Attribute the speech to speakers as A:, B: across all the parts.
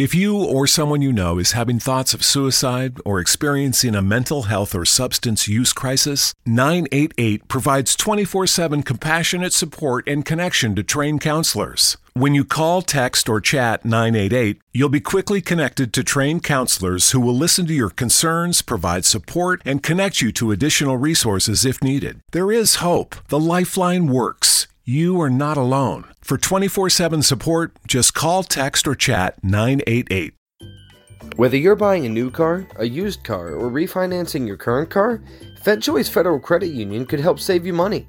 A: If you or someone you know is having thoughts of suicide or experiencing a mental health or substance use crisis, 988 provides 24 7 compassionate support and connection to trained counselors. When you call, text, or chat 988, you'll be quickly connected to trained counselors who will listen to your concerns, provide support, and connect you to additional resources if needed. There is hope. The Lifeline works. You are not alone. For 24 7 support, just call, text, or chat 988.
B: Whether you're buying a new car, a used car, or refinancing your current car, FedChoice Federal Credit Union could help save you money.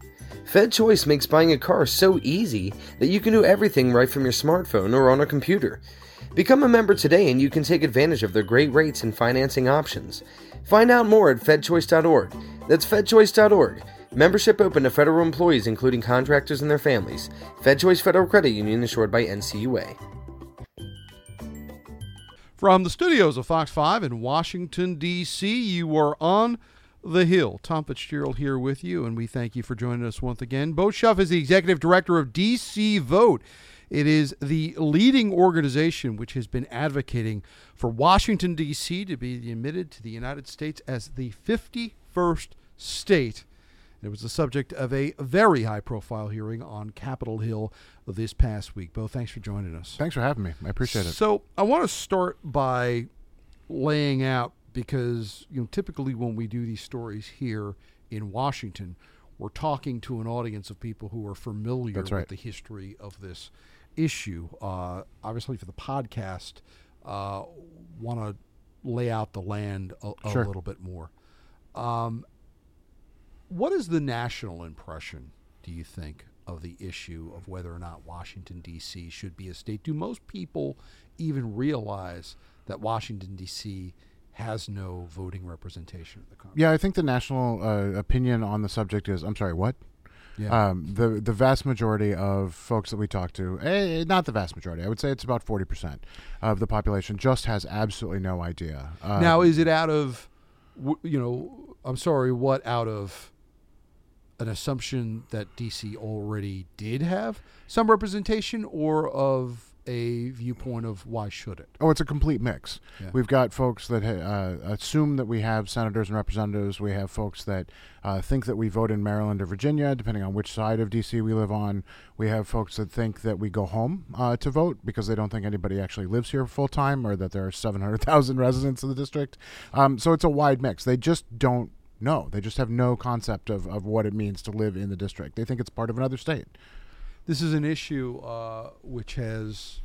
B: FedChoice makes buying a car so easy that you can do everything right from your smartphone or on a computer. Become a member today and you can take advantage of their great rates and financing options. Find out more at fedchoice.org. That's fedchoice.org. Membership open to federal employees, including contractors and their families. FedChoice Federal Credit Union, insured by NCUA.
C: From the studios of Fox 5 in Washington, D.C., you are on the Hill. Tom Fitzgerald here with you, and we thank you for joining us once again. Bo Shuff is the executive director of DC Vote. It is the leading organization which has been advocating for Washington, D.C. to be admitted to the United States as the 51st state it was the subject of a very high profile hearing on Capitol Hill this past week. Bo, thanks for joining us.
D: Thanks for having me. I appreciate it.
C: So I want to start by laying out because you know typically when we do these stories here in Washington, we're talking to an audience of people who are familiar
D: right.
C: with the history of this issue. Uh, obviously, for the podcast, uh, want to lay out the land a, a
D: Sure.
C: little bit more. Um, what is the national impression, do you think, of the issue of whether or not Washington, D.C. should be a state? Do most people even realize that Washington, D.C. has no voting representation in the Congress?
D: Yeah, I think the national uh, opinion on the subject is. I'm sorry, what?
C: Yeah.
D: Um, the the vast majority of folks that we talk to, eh, not the vast majority, I would say it's about forty percent of the population just has absolutely no idea. Uh,
C: now, is it out of, you know, I'm sorry, what out of an assumption that DC already did have some representation or of a viewpoint of why should it?
D: Oh, it's a complete mix.
C: Yeah.
D: We've got folks that uh, assume that we have senators and representatives. We have folks that uh, think that we vote in Maryland or Virginia, depending on which side of D.C. we live on. We have folks that think that we go home uh, to vote because they don't think anybody actually lives here full time or that there are 700,000 residents in the district. Um, so it's a wide mix. They just don't know. They just have no concept of, of what it means to live in the district. They think it's part of another state.
C: This is an issue uh, which has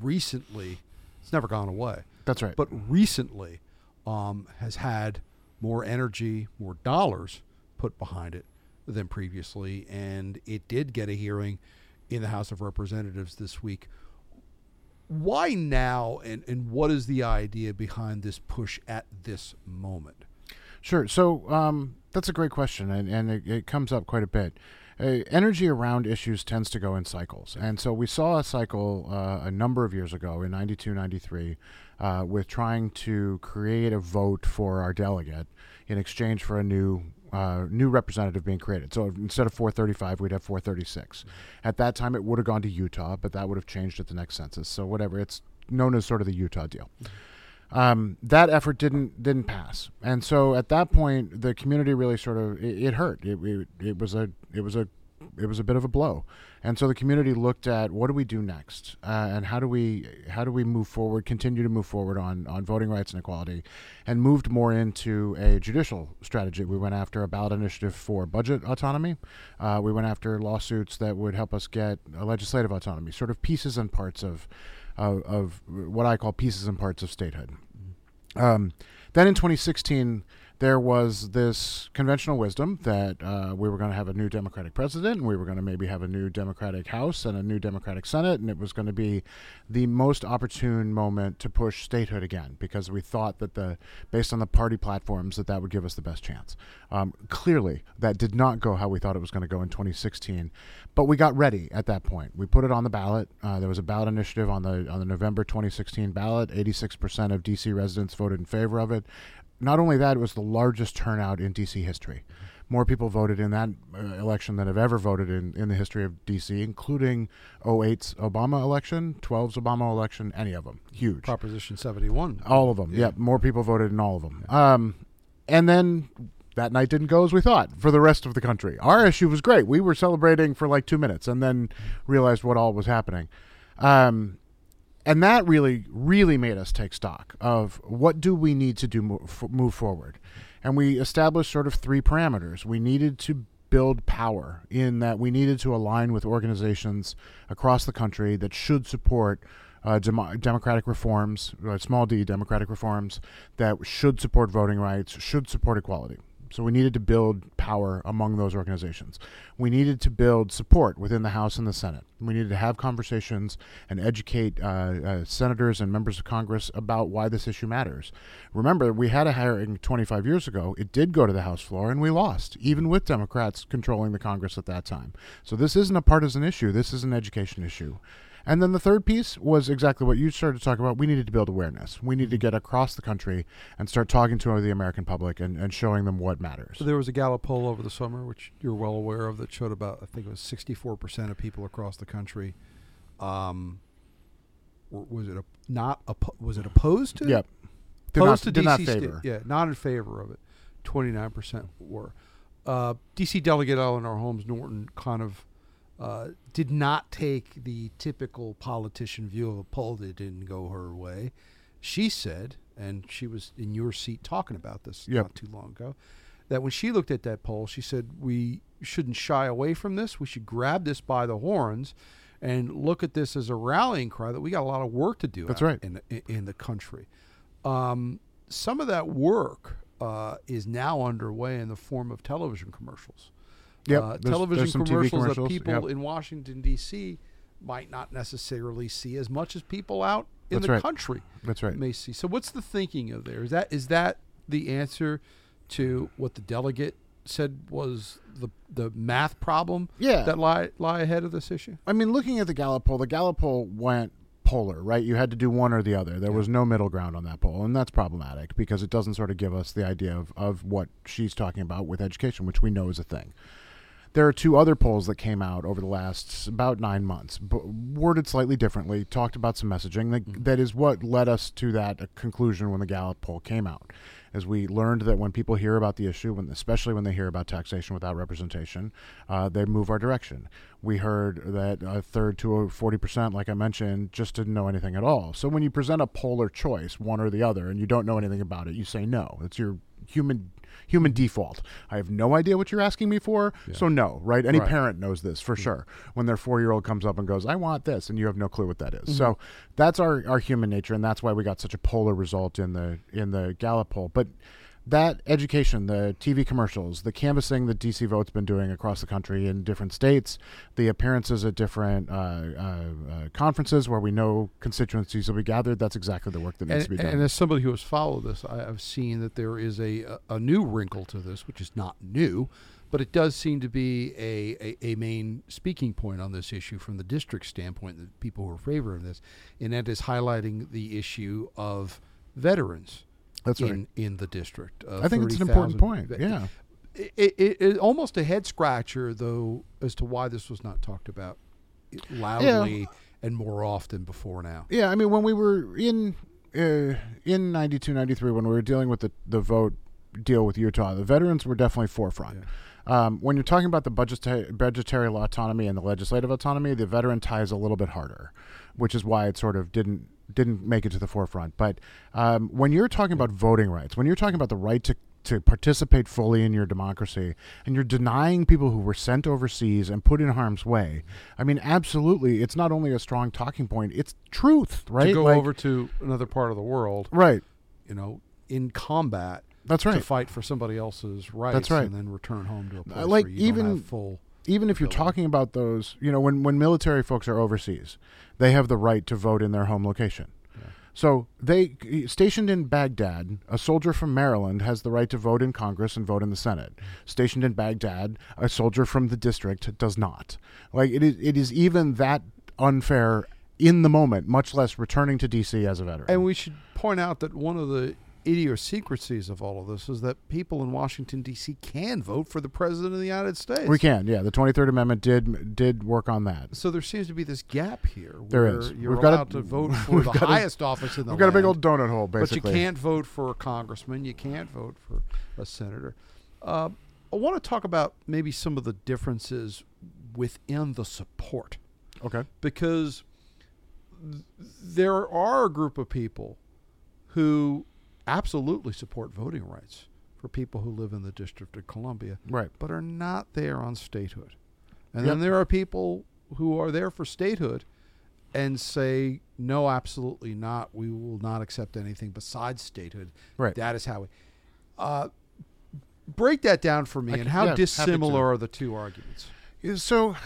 C: recently, it's never gone away,
D: That's right.
C: but recently um, has had more energy, more dollars put behind it than previously. And it did get a hearing in the House of Representatives this week. Why now, and, and what is the idea behind this push at this moment?
D: Sure. So um, that's a great question, and, and it, it comes up quite a bit. Uh, energy around issues tends to go in cycles. And so we saw a cycle uh, a number of years ago in 92, 93 uh, with trying to create a vote for our delegate in exchange for a new uh, new representative being created. So instead of 435, we'd have 436. At that time, it would have gone to Utah, but that would have changed at the next census. So whatever, it's known as sort of the Utah deal um, that effort didn't didn't pass, and so at that point, the community really sort of it, it hurt. It, it it was a it was a it was a bit of a blow, and so the community looked at what do we do next, uh, and how do we how do we move forward, continue to move forward on on voting rights and equality, and moved more into a judicial strategy. We went after a ballot initiative for budget autonomy. Uh, we went after lawsuits that would help us get legislative autonomy, sort of pieces and parts of of, of what I call pieces and parts of statehood. Um, then in 2016, there was this conventional wisdom that uh, we were going to have a new Democratic president, and we were going to maybe have a new Democratic House and a new Democratic Senate, and it was going to be the most opportune moment to push statehood again because we thought that the, based on the party platforms, that that would give us the best chance. Um, clearly, that did not go how we thought it was going to go in 2016, but we got ready at that point. We put it on the ballot. Uh, there was a ballot initiative on the on the November 2016 ballot. 86% of DC residents voted in favor of it. Not only that, it was the largest turnout in DC history. More people voted in that uh, election than have ever voted in, in the history of D.C., including 08's Obama election, 12's Obama election, any of them. Huge.
C: Proposition 71.
D: All of them. Yeah. more people voted in all of them. Um, and then that night didn't go as we thought for the rest of the country. Our issue was great. We were celebrating for like two minutes and then realized what all was happening. Um, and that really, really made us take stock of what do we need to do move, forward. And we established sort of three parameters. We needed to build power in that we needed to align with organizations across the country that should support uh, dem- democratic reforms, uh, small d democratic reforms that should support voting rights, should support equality. So we needed to build power among those organizations. We needed to build support within the House and the Senate. We needed to have conversations and educate uh, uh, senators and members of Congress about why this issue matters. Remember, we had a hearing 25 years ago. It did go to the House floor, and we lost, even with Democrats controlling the Congress at that time. So this isn't a partisan issue. This is an education issue. And then the third piece was exactly what you started to talk about. We needed to build awareness. We needed to get across the country and start talking to the American public and, and showing them what matters.
C: So there was a Gallup poll over the summer, which you're well aware of, that showed about I think it was 64% of people across the country. Um, was it a, not was it opposed to?
D: Yep.
C: Did opposed
D: not,
C: to
D: DC favor.
C: yeah, not in favor of it. 29% were. Uh, DC delegate Eleanor Holmes Norton kind of uh, did not take the typical politician view of a poll that didn't go her way. She said, and she was in your seat talking about this
D: yep.
C: not too long ago, that when she looked at that poll, she said, We shouldn't shy away from this. We should grab this by the horns and look at this as a rallying cry that we got a lot of work to do
D: That's right.
C: in, the, in the country. Um, some of that work uh, is now underway in the form of television commercials.
D: Yep.
C: Uh,
D: there's,
C: television
D: there's
C: commercials,
D: commercials,
C: that people
D: yep.
C: in Washington D.C. might not necessarily see as much as people out in
D: That's
C: the
D: right.
C: country
D: That's right.
C: may see. So, what's the thinking of there? Is that is that the answer to what the delegate said was the the math problem
D: Yeah.
C: that lie lie ahead of this issue?
D: I mean, looking at the Gallup poll, the Gallup poll went polar, right? You had to do one or the other. There was no middle ground on that poll, and that's problematic because it doesn't sort of give us the idea of, of what she's talking about with education, which we know is a thing. There are two other polls that came out over the last about nine months, b- worded slightly differently, talked about some messaging. That, that is what led us to that uh, conclusion when the Gallup poll came out. As we learned that when people hear about the issue, when, especially when they hear about taxation without representation, uh, they move our direction. We heard that a third to a 40%, like I mentioned, just didn't know anything at all. So when you present a polar choice, one or the other, and you don't know anything about it, you say no. It's your human human default. I have no idea what you're asking me for, so no, right? Any
C: Right.
D: parent knows this for sure. When their four year old comes up and goes, I want this, and you have no clue what that is.
C: Mm-hmm.
D: So that's our, our human nature, and that's why we got such a polar result in the in the Gallup poll. But that education, the TV commercials, the canvassing that DC Vote's been doing across the country in different states, the appearances at different uh, uh, uh, conferences where we know constituencies will be gathered, that's exactly the work that needs
C: And,
D: to be done.
C: and as somebody who has followed this, I, I've seen that there is a, a a new wrinkle to this, which is not new, but it does seem to be a, a, a main speaking point on this issue from the district standpoint, the people who are in favor of this, and that is highlighting the issue of veterans
D: That's right.
C: in the district. Uh,
D: I think it's an important
C: 30,000
D: point. Yeah.
C: It, it, it almost a head scratcher, though, as to why this was not talked about loudly and more often before now.
D: Yeah, I mean, when we were in uh, in 92, 93, when we were dealing with the, the vote deal with Utah, the veterans were definitely forefront. Um, when you're talking about the budgetary, budgetary autonomy and the legislative autonomy, the veteran tie is a little bit harder, which is why it sort of didn't didn't make it to the forefront. But um, when you're talking about voting rights, when you're talking about the right to to participate fully in your democracy, and you're denying people who were sent overseas and put in harm's way, I mean, absolutely, it's not only a strong talking point; it's truth, right?
C: To go
D: Like-
C: over to another part of the world,
D: right.
C: you know, in combat
D: That's right to
C: fight for somebody else's rights
D: That's right.
C: and then return home to a place
D: like,
C: where you
D: even-
C: don't have full
D: even if you're talking about those, you know, when, when military folks are overseas, they have the right to vote in their home location. So they stationed in Baghdad, a soldier from Maryland has the right to vote in Congress and vote in the Senate. Mm-hmm. Stationed in Baghdad, a soldier from the district does not. Like it is, it is even that unfair in the moment, much less returning to DC as a veteran.
C: And we should point out that one of the idiosyncrasies of all of this is that people in Washington D.C. can vote for the president of the United States.
D: We can, yeah. The Twenty Third Amendment did did work on that.
C: So there seems to be this gap here.
D: There
C: where
D: is.
C: You're
D: We've got a-
C: allowed to vote for the
D: got a-
C: highest office in the
D: We've got a big old donut hole, basically.
C: but you can't vote for a congressman. You can't vote for a senator. Uh, I want to talk about maybe some of the differences within the support
D: Okay.
C: because there are a group of people who absolutely support voting rights for people who live in the District of Columbia,
D: Right.
C: but are not there on statehood. And
D: Yep.
C: then there are people who are there for statehood and say, no, absolutely not. We will not accept anything besides statehood.
D: Right.
C: That is how we. Uh, break that down for me
D: I
C: and
D: can-
C: how
D: yeah,
C: dissimilar are the two arguments?
D: So,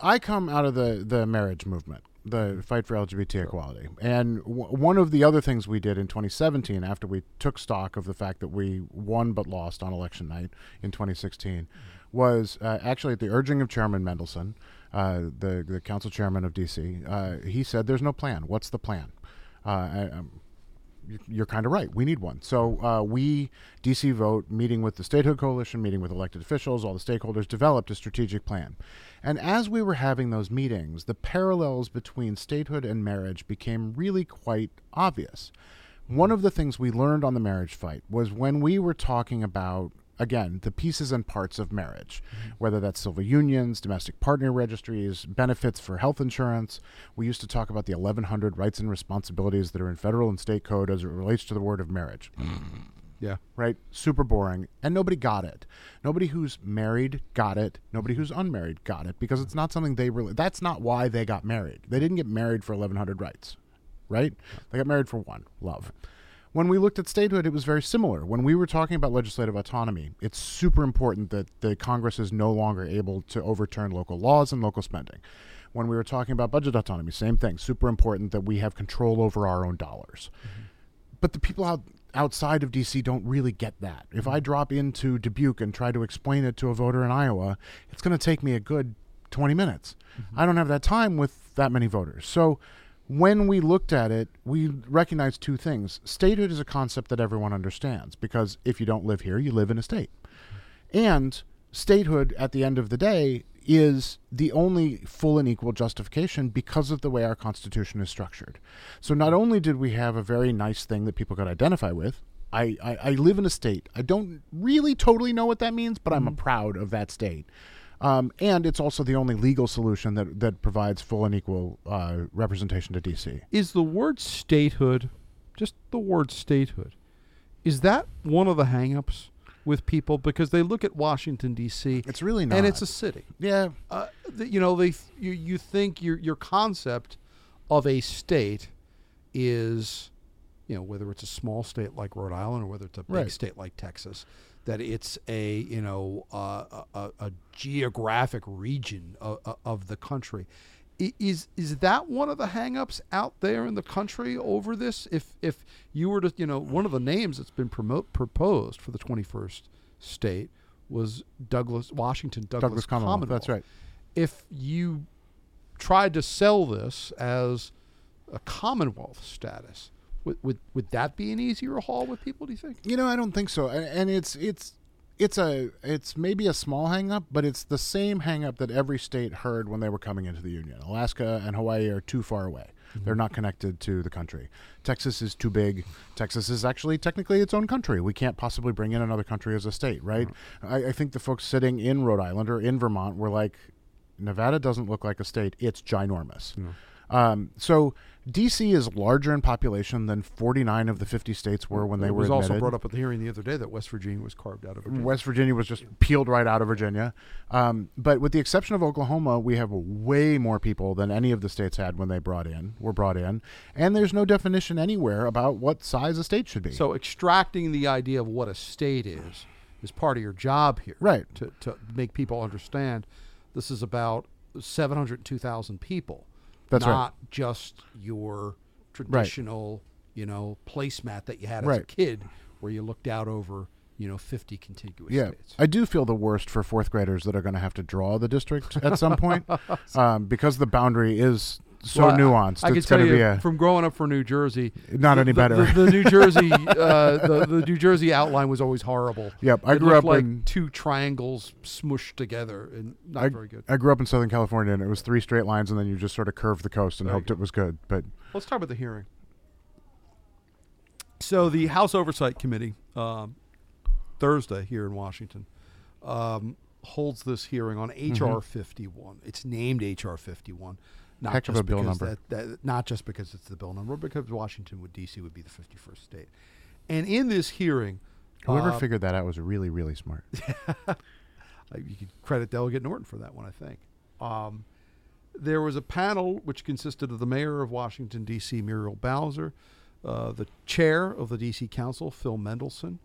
D: I come out of the the marriage movement, the fight for LGBT equality, and w- one of the other things we did in 2017, after we took stock of the fact that we won but lost on election night in 2016, was uh, actually at the urging of Chairman Mendelson, uh, the the council chairman of DC. Uh, he said, "There's no plan. What's the plan?" Uh, I, um, you- you're kind of right. We need one. So uh, we, DC Vote, meeting with the Statehood Coalition, meeting with elected officials, all the stakeholders, developed a strategic plan. And as we were having those meetings, the parallels between statehood and marriage became really quite obvious. One of the things we learned on the marriage fight was when we were talking about again the pieces and parts of marriage mm-hmm. whether that's civil unions domestic partner registries benefits for health insurance. We used to talk about the 1100 rights and responsibilities that are in federal and state code as it relates to the word of marriage mm.
C: Yeah.
D: right super boring and nobody got it nobody who's married got it nobody who's unmarried got it because it's not something they really that's not why they got married they didn't get married for 1100 rights right they got married for one love when we looked at statehood, it was very similar. When we were talking about legislative autonomy, it's super important that the Congress is no longer able to overturn local laws and local spending. When we were talking about budget autonomy, same thing. Super important that we have control over our own dollars. Mm-hmm. But the people out outside of DC don't really get that. If I mm-hmm. drop into Dubuque and try to explain it to a voter in Iowa, it's going to take me a good 20 minutes. Mm-hmm. I don't have that time with that many voters. So when we looked at it, we recognized two things. Statehood is a concept that everyone understands because if you don't live here, you live in a state. Mm-hmm. And statehood, at the end of the day, is the only full and equal justification because of the way our Constitution is structured. So not only did we have a very nice thing that people could identify with, I, I, I live in a state. I don't really totally know what that means, but I'm proud of that state. Um, and it's also the only legal solution that, that provides full and equal uh, representation to DC.
C: Is the word statehood, just the word statehood, is that one of the hangups with people because they look at Washington D.C.
D: It's really not.
C: and it's a city.
D: yeah,
C: Uh, you know, they you you think your your concept of a state is, you know, whether it's a small state like Rhode Island or whether it's a big
D: Right.
C: state like Texas, that it's a you know uh, a, a, a geographic region of, of the country. Is is that one of the hangups out there in the country over this? If if you were to you know one of the names that's been promote, proposed for the twenty first state was Douglas Washington Douglas,
D: Douglas Commonwealth. That's right.
C: if you tried to sell this as a Commonwealth status, would, would would that be an easier haul with people? Do you think?
D: You know, I don't think so. And, and it's it's it's a it's maybe a small hang up, but it's the same hang up that every state heard when they were coming into the union. Alaska and Hawaii are too far away. Mm-hmm. They're not connected to the country. Texas is too big. Texas is actually technically its own country. We can't possibly bring in another country as a state, right? Mm-hmm. I, I think the folks sitting in Rhode Island or in Vermont were like, Nevada doesn't look like a state. It's ginormous. Mm-hmm. Um, so DC is larger in population than 49 of the 50 states were when they
C: it
D: were
C: also brought up at the hearing the other day that West Virginia was carved out of Virginia.
D: West Virginia was just peeled right out of Virginia. Um, but with the exception of Oklahoma, we have way more people than any of the states had when they brought in were brought in, and there's no definition anywhere about what size a state should be.
C: So extracting the idea of what a state is is part of your job here,
D: Right.
C: To to make people understand this is about seven hundred two thousand people.
D: That's right.
C: not just your traditional, you know, placemat that you had as a kid, where you looked out over, you know, fifty contiguous
D: yeah,
C: states.
D: I do feel the worst for fourth graders that are going to have to draw the district at some point, um, because the boundary is so
C: Well,
D: nuanced.
C: I, can
D: it's
C: tell you
D: be a
C: from growing up for New Jersey,
D: not
C: the-
D: any better.
C: The, the New Jersey, uh, the, the New Jersey outline was always horrible.
D: Yep, I
C: It
D: grew up
C: like
D: in-
C: two triangles smushed together and not
D: I,
C: very good.
D: I grew up in Southern California, and it was three straight lines, and then you just sort of curved the coast and
C: There
D: hoped it was good. But
C: Let's talk about the hearing. So the House Oversight Committee um, Thursday here in Washington um, holds this hearing on HR 51. It's named HR 51. Not.
D: Heck of
C: just
D: a bill
C: because
D: number.
C: That, that, not just because it's the bill number, because Washington would D.C. would be the 51st state. And in this hearing,
D: whoever
C: uh,
D: figured that out was really, really smart.
C: you could credit Delegate Norton for that one, I think. Um, there was a panel which consisted of the mayor of Washington, D.C., Muriel Bowser, uh, the chair of the D.C. Council, Phil Mendelson,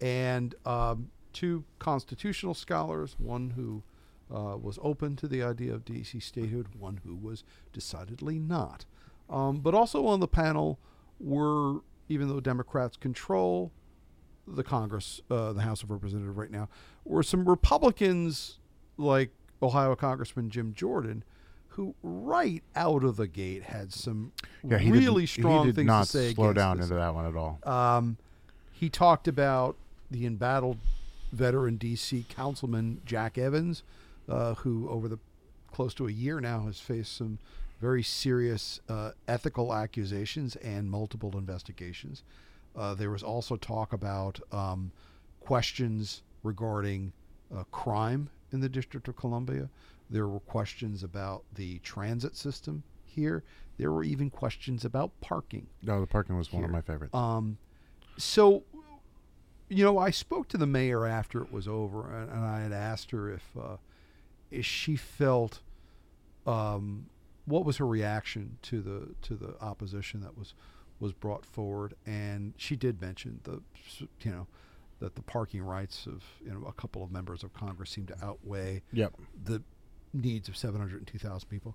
C: and um, two constitutional scholars, one who uh, was open to the idea of D.C. statehood, one who was decidedly not. Um, but also on the panel were, even though Democrats control the Congress, uh, the House of Representatives right now, were some Republicans like Ohio Congressman Jim Jordan, who right out of the gate had some
D: Yeah,
C: really strong
D: he did
C: things
D: not
C: to say
D: slow down
C: this.
D: into that one at all.
C: Um, he talked about the embattled veteran D.C. councilman Jack Evans, uh, who over the close to a year now has faced some very serious uh, ethical accusations and multiple investigations. Uh, there was also talk about um, questions regarding uh, crime in the District of Columbia. There were questions about the transit system here. There were even questions about parking.
D: No, the parking was one of my favorites.
C: Um, so, you know, I spoke to the mayor after it was over, and, and I had asked her if, uh, if she felt, um, what was her reaction to the to the opposition that was was brought forward, and she did mention the, you know, that the parking rights of you know a couple of members of Congress seem to outweigh
D: yep.
C: the needs of 702,000 people.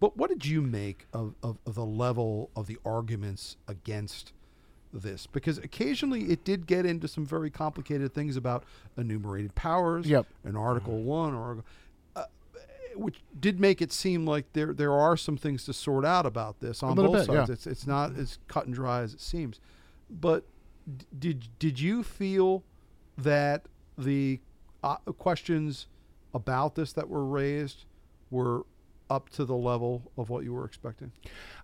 C: But what did you make of, of, of the level of the arguments against this? Because occasionally it did get into some very complicated things about enumerated powers,
D: Yep.
C: an Article 1, or uh, which did make it seem like there there are some things to sort out about this on both
D: bit,
C: sides.
D: yeah.
C: It's it's not as cut and dry as it seems. But did did you feel that the uh, questions about this that were raised were up to the level of what you were expecting?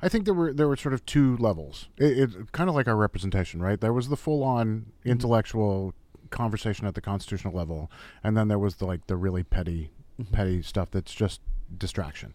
D: I think there were there were sort of two levels. It, it kind of like our representation, right? There was the full on intellectual conversation at the constitutional level, and then there was the like the really petty petty stuff that's just distraction.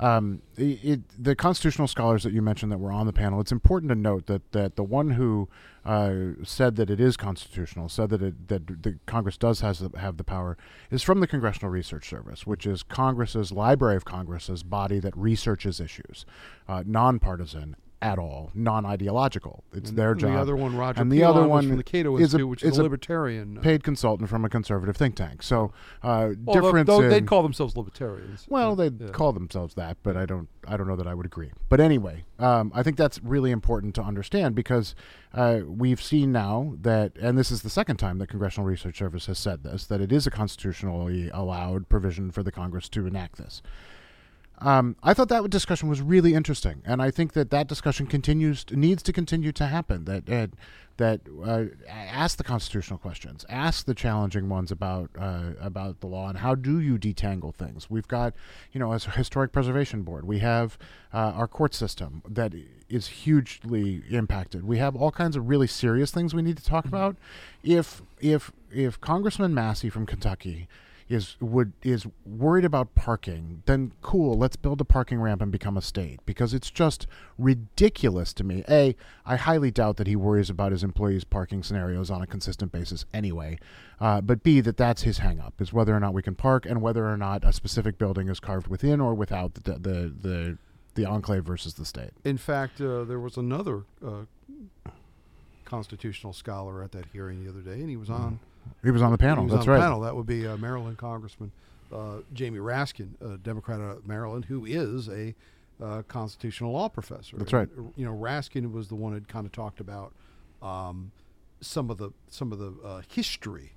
D: Um, it, it, the constitutional scholars that you mentioned that were on the panel, it's important to note that, that the one who uh, said that it is constitutional, said that it, that the Congress does has the, have the power, is from the Congressional Research Service, which is Congress's Library of Congress's body that researches issues, uh, nonpartisan at all, non-ideological. It's their job.
C: The other one, Roger
D: and the
C: Pilon,
D: other one
C: from the Cato
D: is a-
C: which is,
D: a
C: libertarian.
D: paid consultant from a conservative think tank. So uh,
C: Well, though-
D: difference.
C: though
D: in,
C: they'd call themselves libertarians.
D: well,
C: Yeah,
D: they
C: yeah.
D: call themselves that, but I don't. I don't know that I would agree. But anyway, um, I think that's really important to understand because uh, we've seen now that, and this is the second time that Congressional Research Service has said this, that it is a constitutionally allowed provision for the Congress to enact this. Um, I thought that discussion was really interesting, and I think that that discussion continues needs to continue to happen. That uh, that uh, ask the constitutional questions, ask the challenging ones about uh, about the law, and how do you detangle things. We've got, you know, as a historic preservation board, we have uh, our court system that is hugely impacted. We have all kinds of really serious things we need to talk about. If if if Congressman Massie from Kentucky is would is worried about parking, then cool, let's build a parking ramp and become a state because it's just ridiculous to me. A, I highly doubt that he worries about his employees' parking scenarios on a consistent basis anyway. Uh, but B, that that's his hangup is whether or not we can park and whether or not a specific building is carved within or without the the the, the enclave versus the state.
C: In fact, uh, there was another uh, constitutional scholar at that hearing the other day, and he was on.
D: He was on the panel. That's
C: on
D: right.
C: panel. That would be uh, Maryland Congressman uh, Jamie Raskin, a Democrat out of Maryland, who is a uh, constitutional law professor.
D: That's
C: And,
D: right.
C: You know, Raskin was the one who kind of talked about um, some of the some of the uh, history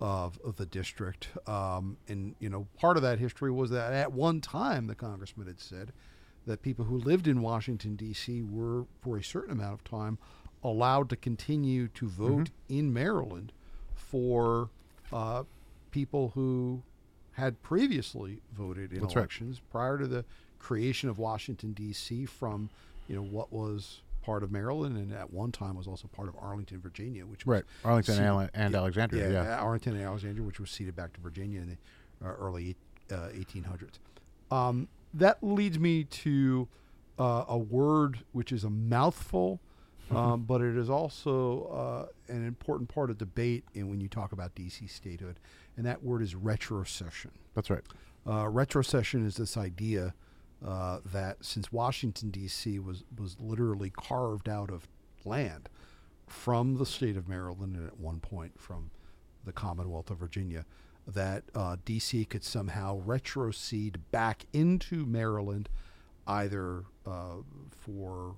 C: of, of the district, um, and you know, part of that history was that at one time the congressman had said that people who lived in Washington D.C. were, for a certain amount of time, allowed to continue to vote in Maryland for uh, people who had previously voted in
D: That's right.
C: elections prior to the creation of Washington D.C. from you know what was part of Maryland and at one time was also part of Arlington, Virginia, which was
D: Right, Arlington
C: ceded-
D: and, and
C: yeah,
D: Alexandria. Yeah,
C: Arlington and Alexandria, which was ceded back to Virginia in the uh, early uh, 1800s. Um, that leads me to uh, a word which is a mouthful, um, but it is also uh, an important part of debate in when you talk about DC statehood, and that word is retrocession.
D: that's right.
C: Uh, retrocession is this idea uh, that since Washington D.C. was was literally carved out of land from the state of Maryland and at one point from the Commonwealth of Virginia, that uh, D.C. could somehow retrocede back into Maryland, either uh, for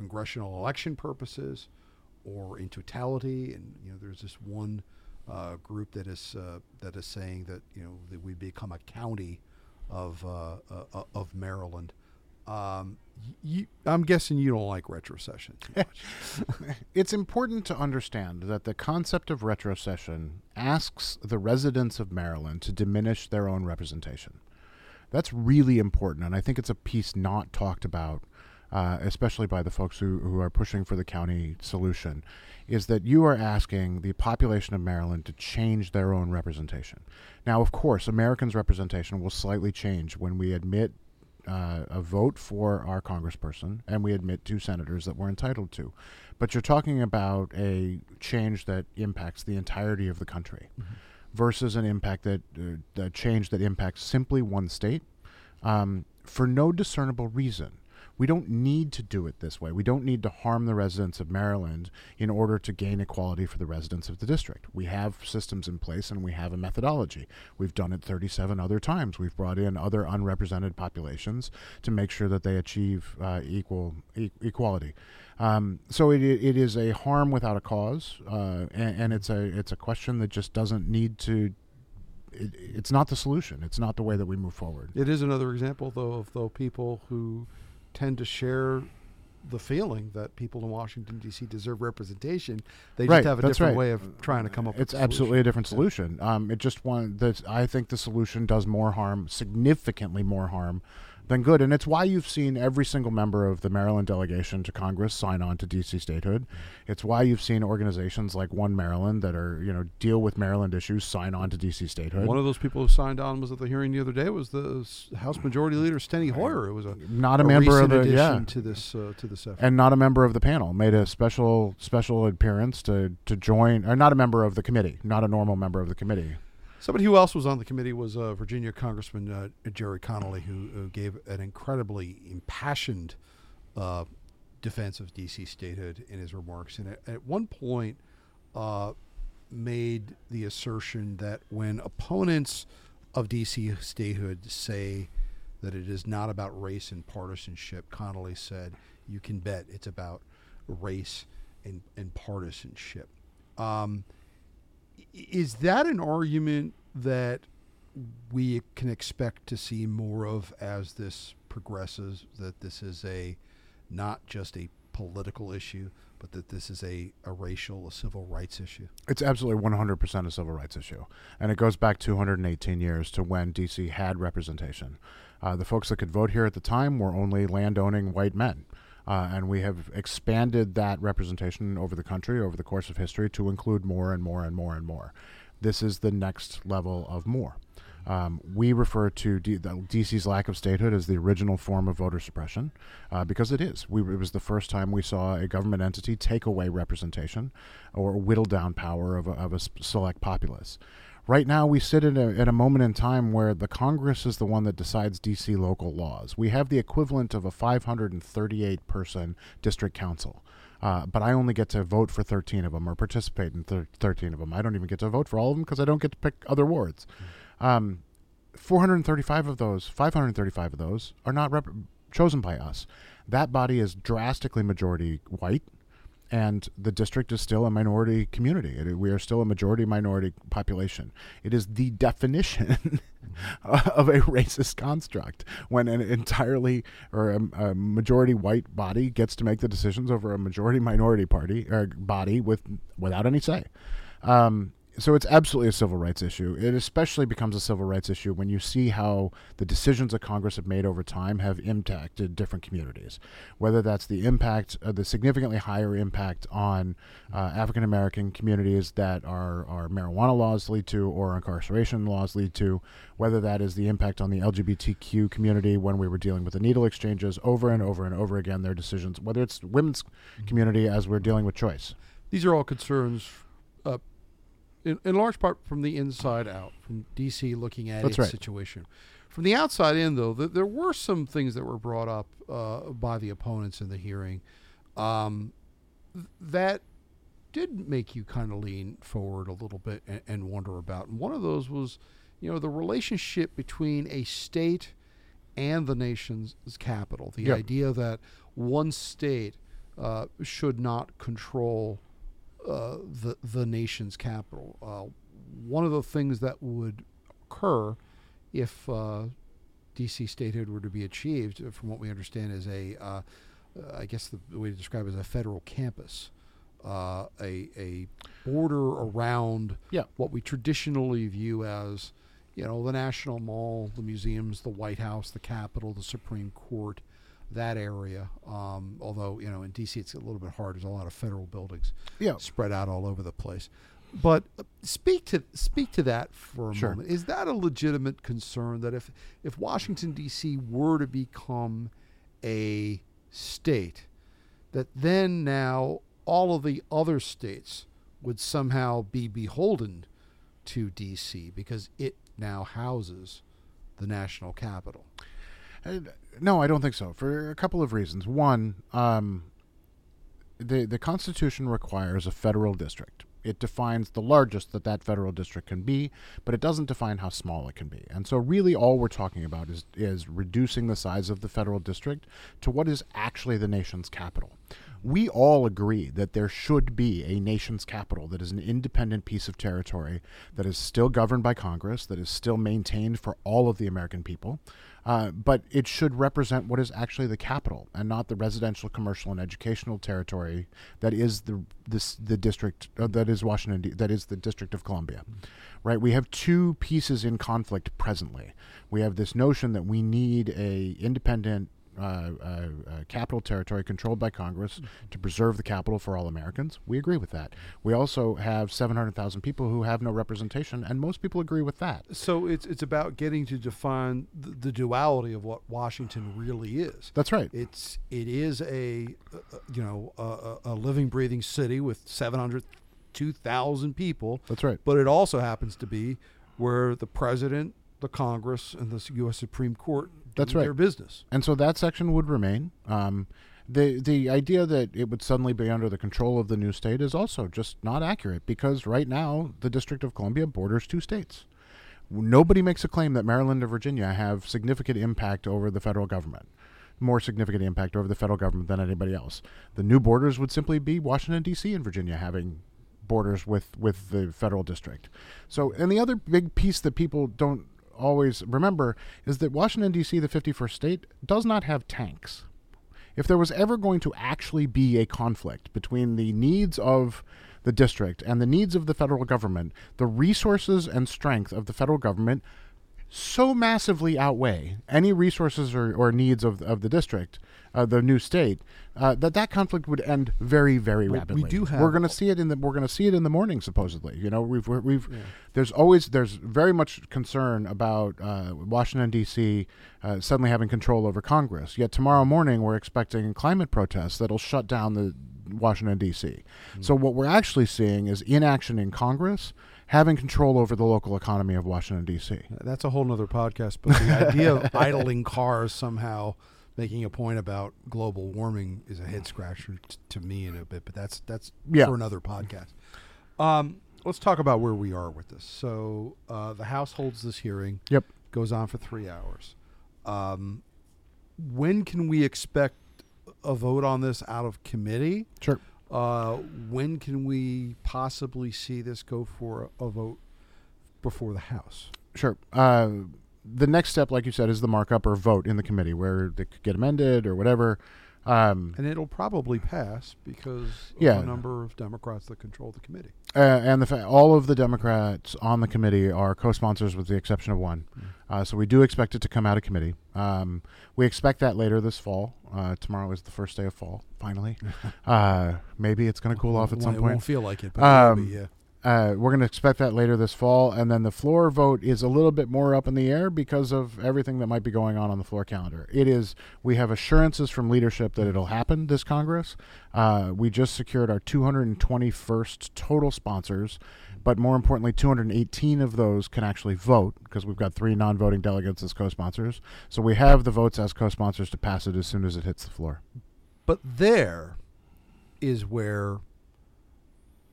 C: congressional election purposes or in totality. And you know, there's this one uh, group that is uh, that is saying that you know that we become a county of uh, uh, of Maryland. Um, you, I'm guessing you don't like retrocession.
D: It's important to understand that the concept of retrocession asks the residents of Maryland to diminish their own representation. That's really important, and I think it's a piece not talked about, uh, especially by the folks who, who are pushing for the county solution, is that you are asking the population of Maryland to change their own representation. Now, of course, Americans' representation will slightly change when we admit uh, a vote for our congressperson and we admit two senators that we're entitled to. But you're talking about a change that impacts the entirety of the country versus an impact that uh, the change that impacts simply one state um, for no discernible reason. We don't need to do it this way. We don't need to harm the residents of Maryland in order to gain equality for the residents of the district. We have systems in place and we have a methodology. We've done it 37 other times. We've brought in other unrepresented populations to make sure that they achieve uh, equal e- equality. Um, so it, it is a harm without a cause, uh, and, and it's a it's a question that just doesn't need to. It, it's not the solution. It's not the way that we move forward.
C: It is another example, though, of though people who tend to share the feeling that people in Washington D.C. deserve representation. They just
D: Right,
C: have a different
D: right.
C: way of trying to come up.
D: It's
C: with a
D: absolutely a different solution. Um, it just one that I think the solution does more harm, significantly more harm than good, and it's why you've seen every single member of the Maryland delegation to Congress sign on to DC statehood. It's why you've seen organizations like One Maryland that are you know deal with Maryland issues sign on to DC statehood.
C: One of those people who signed on was at the hearing the other day was the House Majority Leader Steny Hoyer. It was a
D: Not a member of the- yeah.
C: to this uh, to this effort.
D: and not a member of the panel made a special special appearance to to join or not a member of the committee not a normal member of the committee
C: Somebody who else was on the committee was uh, Virginia Congressman uh, Gerry Connolly, who, who gave an incredibly impassioned uh, defense of D.C. statehood in his remarks, and at, at one point uh, made the assertion that when opponents of D.C. statehood say that it is not about race and partisanship, Connolly said, "You can bet it's about race and, and partisanship." Um, is that an argument that we can expect to see more of as this progresses? That this is a not just a political issue, but that this is a, a racial, a civil rights issue?
D: it's absolutely 100% a civil rights issue and it goes back 218 years to when dc had representation uh, the folks that could vote here at the time were only landowning white men uh, and we have expanded that representation over the country over the course of history to include more and more and more and more this is the next level of more Um, we refer to D- DC's lack of statehood as the original form of voter suppression uh, because it is. We, it was the first time we saw a government entity take away representation or whittle down power of a, of a select populace. Right now, we sit at a, at a moment in time where the Congress is the one that decides DC local laws. We have the equivalent of a 538 person district council. Uh, but I only get to vote for 13 of them or participate in thir- 13 of them. I don't even get to vote for all of them because I don't get to pick other wards. Um, 435 of those, 535 of those, are not rep- chosen by us. That body is drastically majority white, and the district is still a minority community. It, we are still a majority minority population. It is the definition of a racist construct when an entirely or a, a, majority white body gets to make the decisions over a majority minority party or body with without any say. Um, so it's absolutely a civil rights issue. It especially becomes a civil rights issue when you see how the decisions that Congress have made over time have impacted different communities. Whether that's the impact, uh, the significantly higher impact on uh, African American communities that our, our marijuana laws lead to or incarceration laws lead to, whether that is the impact on the LGBTQ community when we were dealing with the needle exchanges over and over and over again, their decisions, whether it's women's community as we're dealing with choice.
C: These are all concerns in, in large part from the inside out, from DC looking at
D: That's
C: its
D: right.
C: situation. From the outside in, though, th- there were some things that were brought up uh, by the opponents in the hearing um, that did make you kind of lean forward a little bit and, and wonder about. And one of those was, you know, the relationship between a state and the nation's capital. The
D: Yep.
C: idea that one state uh, should not control uh, the the nation's capital. Uh, one of the things that would occur if uh, D.C. statehood were to be achieved, uh, from what we understand, is a I guess the, way to describe it is a federal campus, uh, a a border around
D: Yeah.
C: what we traditionally view as you know the National Mall, the museums, the White House, the Capitol, the Supreme Court, that area. Um, although you know in D.C. it's a little bit hard. There's a lot of federal buildings
D: Yeah.
C: spread out all over the place. But uh, speak to speak to that for a
D: Sure.
C: moment. Is that a legitimate concern that if if Washington D.C. were to become a state, that then now all of the other states would somehow be beholden to D.C. because it now houses the national capital?
D: Uh, no, I don't think so. For a couple of reasons. One, um, the the Constitution requires a federal district. It defines the largest that that federal district can be, but it doesn't define how small it can be. And so, really, all we're talking about is is reducing the size of the federal district to what is actually the nation's capital. We all agree that there should be a nation's capital that is an independent piece of territory that is still governed by Congress, that is still maintained for all of the American people, uh, but it should represent what is actually the capital and not the residential, commercial, and educational territory that is the this the district uh, that is Washington that is the District of Columbia, right? We have two pieces in conflict presently. We have this notion that we need a independent uh, uh, uh, capital territory controlled by Congress to preserve the capital for all Americans. We agree with that. We also have 700,000 people who have no representation, and most people agree with that.
C: So it's it's about getting to define the, the duality of what Washington really is.
D: That's right.
C: It's it is a uh, you know a, a living breathing city with 702,000 people.
D: That's right.
C: But it also happens to be where the president, the Congress, and the U.S. Supreme Court
D: That's right.
C: their business.
D: and so that section would remain. Um, the the idea that it would suddenly be under the control of the new state is also just not accurate because right now the District of Columbia borders two states. Nobody makes a claim that Maryland or Virginia have significant impact over the federal government, more significant impact over the federal government than anybody else. The new borders would simply be Washington D.C. and Virginia having borders with with the federal district. So, and the other big piece that people don't always remember is that Washington D.C., the 51st state, does not have tanks. If there was ever going to actually be a conflict between the needs of the district and the needs of the federal government, the resources and strength of the federal government so massively outweigh any resources or, or needs of, of the district, uh, the new state, uh, that that conflict would end very, very
C: we
D: rapidly.
C: We do have-
D: We're going to see it in the. We're going to see it in the morning, supposedly. You know, we've we've. There's always there's very much concern about uh, Washington D.C. Uh, suddenly having control over Congress. Yet tomorrow morning we're expecting climate protests that'll shut down the Washington D.C. So what we're actually seeing is inaction in Congress having control over the local economy of Washington D.C.
C: That's a whole nother podcast. But the idea of idling cars somehow making a point about global warming is a head scratcher t- to me in a bit. But that's that's
D: Yeah.
C: for another podcast. Um, let's talk about where we are with this. So uh, the House holds this hearing.
D: Yep.
C: Goes on for three hours. Um, when can we expect a vote on this out of committee?
D: Sure.
C: Uh, when can we possibly see this go for a, vote before the House?
D: Sure. Uh, the next step, like you said, is the markup or vote in the committee where they could get amended or whatever. Um,
C: And it'll probably pass because of
D: Yeah.
C: the number of Democrats that control the committee.
D: uh, and the fa- all of the Democrats on the committee are co-sponsors, with the exception of one. Uh, so we do expect it to come out of committee. Um, we expect that later this fall. Uh, tomorrow is the first day of fall. Finally, uh, maybe it's going to cool off at some
C: it
D: point.
C: won't feel like it, but
D: Um,
C: be, yeah.
D: Uh, we're going to expect that later this fall, and then the floor vote is a little bit more up in the air because of everything that might be going on on the floor calendar. It is. We have assurances from leadership that it'll happen this Congress. Uh, we just secured our 221st total sponsors, but more importantly, 218 of those can actually vote because we've got three non-voting delegates as co-sponsors. So we have the votes as co-sponsors to pass it as soon as it hits the floor.
C: But there is where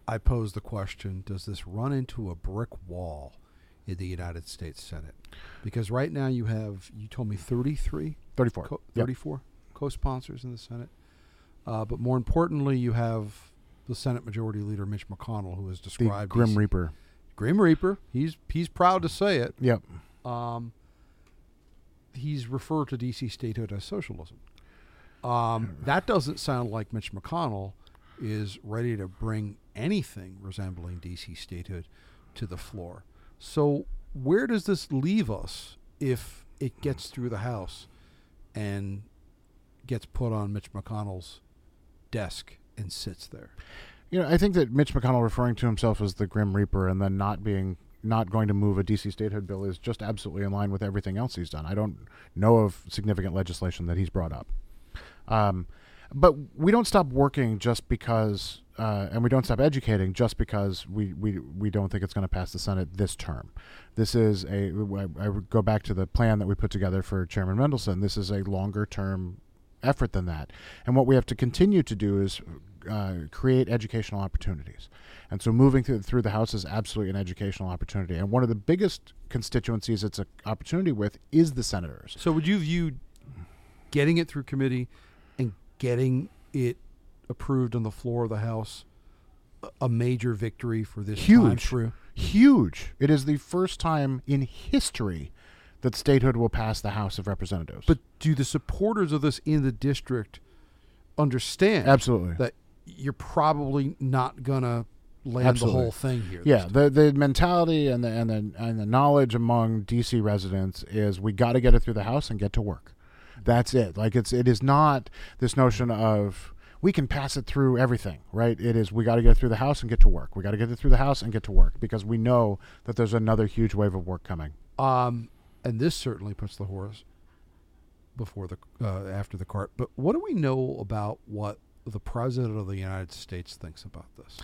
C: I pose the question does this run into a brick wall in the United States Senate? Because right now you have, you told me 33,
D: 34.
C: co-
D: Yep.
C: 34 co sponsors in the Senate. Uh, but more importantly, you have the Senate Majority Leader Mitch McConnell, who has described
D: The
C: Grim
D: Reaper.
C: Grim Reaper. He's he's proud to say it.
D: Yep.
C: Um, he's referred to DC statehood as socialism. Um, that doesn't sound like Mitch McConnell is ready to bring anything resembling DC statehood to the floor. So, where does this leave us if it gets through the House and gets put on Mitch McConnell's desk and sits there?
D: You know, I think that Mitch McConnell referring to himself as the Grim Reaper and then not being not going to move a DC statehood bill is just absolutely in line with everything else he's done. I don't know of significant legislation that he's brought up. Um, but we don't stop working just because, uh, and we don't stop educating just because we, we, we don't think it's going to pass the Senate this term. This is a, I I go back to the plan that we put together for Chairman Mendelson. This is a longer term effort than that. And what we have to continue to do is uh, create educational opportunities. And so moving through, through the House is absolutely an educational opportunity. And one of the biggest constituencies it's an opportunity with is the senators.
C: So would you view getting it through committee and getting it approved on the floor of the House a- major victory for this time
D: Huge. Huge. It is the first time in history that statehood will pass the House of Representatives.
C: But do the supporters of this in the district understand
D: absolutely.
C: that you're probably not gonna land
D: Absolutely.
C: the whole thing here?
D: Yeah, the the mentality and the and the and the knowledge among DC residents is we got to get it through the House and get to work. That's it. Like it's it is not this notion of we can pass it through everything, right? It is we got to get through the House and get to work. We got to get it through the House and get to work because we know that there's another huge wave of work coming.
C: Um, and this certainly puts the horse before the uh, after the cart. But what do we know about what the president of the United States thinks about this?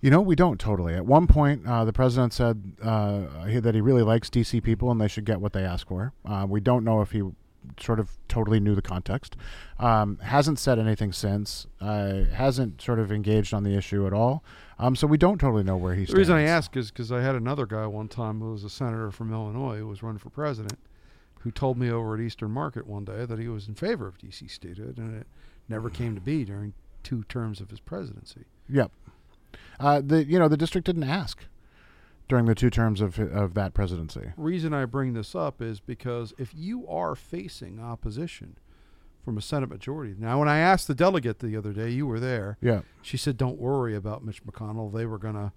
D: You know, we don't totally. At one point, uh, the president said uh, he, that he really likes DC people and they should get what they ask for. Uh, we don't know if he sort of totally knew the context. Um, hasn't said anything since. Uh, hasn't sort of engaged on the issue at all. Um, so we don't totally know where he stands.
C: The reason I ask is because I had another guy one time who was a senator from Illinois who was running for president, who told me over at Eastern Market one day that he was in favor of D.C. statehood, and it never came to be during two terms of his presidency.
D: Yep. Uh, the you know the district didn't ask during the two terms of of that presidency.
C: Reason I bring this up is because if you are facing opposition from a Senate majority, now when I asked the delegate the other day, you were there.
D: Yeah.
C: She said, "Don't worry about Mitch McConnell. They were going to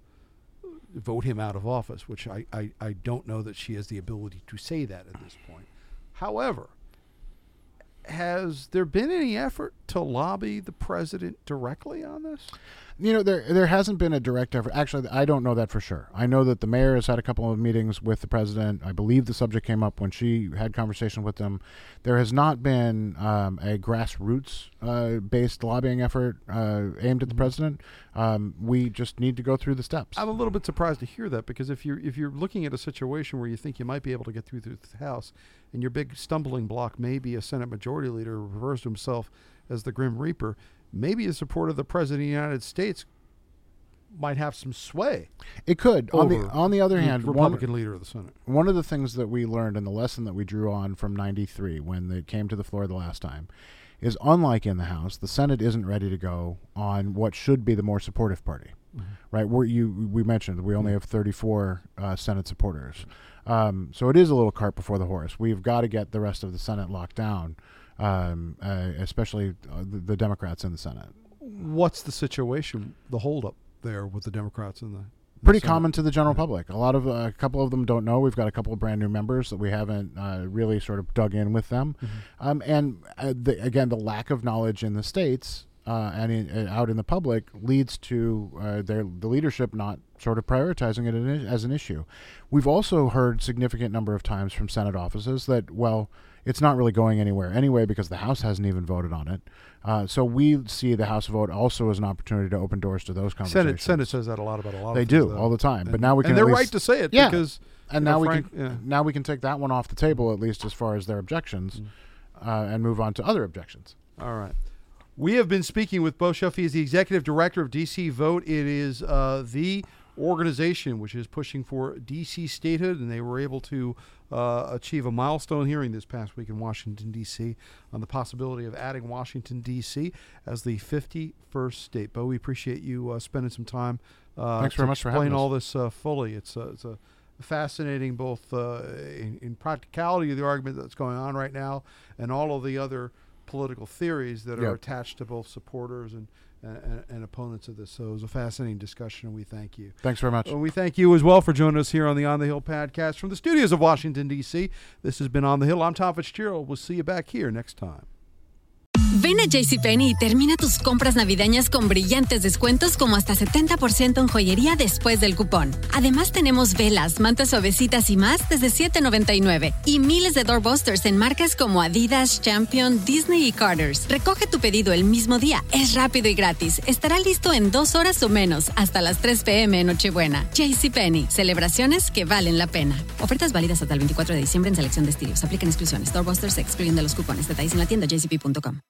C: vote him out of office," which I, I, I don't know that she has the ability to say that at this point. However, has there been any effort to lobby the president directly on this?
D: You know, there there hasn't been a direct effort. Actually, I don't know that for sure. I know that the mayor has had a couple of meetings with the president. I believe the subject came up when she had conversation with them. There has not been um, a grassroots uh, based lobbying effort uh, aimed at the president. Um, we just need to go through the steps.
C: I'm a little bit surprised to hear that because if you're if you're looking at a situation where you think you might be able to get through the House, and your big stumbling block may be a Senate Majority Leader who refers to himself as the Grim Reaper, maybe a supporter of the President of the United States might have some sway.
D: it could. On the on the other
C: the
D: hand, one,
C: Republican leader of the Senate.
D: one of the things that we learned and the lesson that we drew on from 93 when they came to the floor the last time is unlike in the House, the Senate isn't ready to go on what should be the more supportive party, right? Where you we mentioned we only have 34 uh, Senate supporters, um, so it is a little cart before the horse. We've got to get the rest of the Senate locked down, um, uh, especially uh, the, the Democrats in the Senate.
C: What's the situation, the holdup there with the Democrats in the
D: pretty
C: Senate.
D: common to the general public. A lot of uh, a couple of them don't know. We've got a couple of brand new members that we haven't uh, really sort of dug in with them, um, and uh, the, again, the lack of knowledge in the states uh, and in, uh, out in the public leads to uh, their the leadership not sort of prioritizing it as an issue. We've also heard significant number of times from Senate offices that well. It's not really going anywhere anyway because the House hasn't even voted on it. Uh, so we see the House vote also as an opportunity to open doors to those conversations.
C: Senate? Senate says that a lot about a lot.
D: They
C: of
D: do
C: things,
D: all the time, but now we can
C: and they're
D: least-
C: right to say it
D: Yeah.
C: because
D: and
C: you know,
D: now we
C: Frank-
D: can
C: yeah.
D: now we can take that one off the table at least as far as their objections,
C: Mm.
D: uh, and move on to other objections.
C: All right. We have been speaking with Bo Shuff. He is the executive director of DC Vote. It is uh, the organization which is pushing for DC statehood, and they were able to uh, achieve a milestone hearing this past week in Washington, D.C., on the possibility of adding Washington, D.C. as the 51st state. Bo, we appreciate you uh, spending some time. Uh,
D: Thanks very much for
C: explain
D: having us.
C: all this uh, fully. It's a, it's a fascinating both uh, in, in practicality of the argument that's going on right now, and all of the other political theories that are attached to both supporters and, and and opponents of this. So it was a fascinating discussion, and we thank you.
D: Thanks very much.
C: And we thank you as well for joining us here on the On the Hill podcast from the studios of Washington D.C. This has been On the Hill. I'm Tom Fitzgerald. We'll see you back here next time.
E: Ven a JCPenney y termina tus compras navideñas con brillantes descuentos como hasta 70% en joyería después del cupón. Además tenemos velas, mantas suavecitas y más desde $7.99 y miles de doorbusters en marcas como Adidas, Champion, Disney y Carter's. Recoge tu pedido el mismo día, es rápido y gratis. Estará listo en dos horas o menos hasta las 3 p.m. en Nochebuena. JCPenney, celebraciones que valen la pena. Ofertas válidas hasta el 24 de diciembre en selección de estilos. Aplican exclusiones. Doorbusters excluyen de los cupones. Detalles en la tienda jcp.com.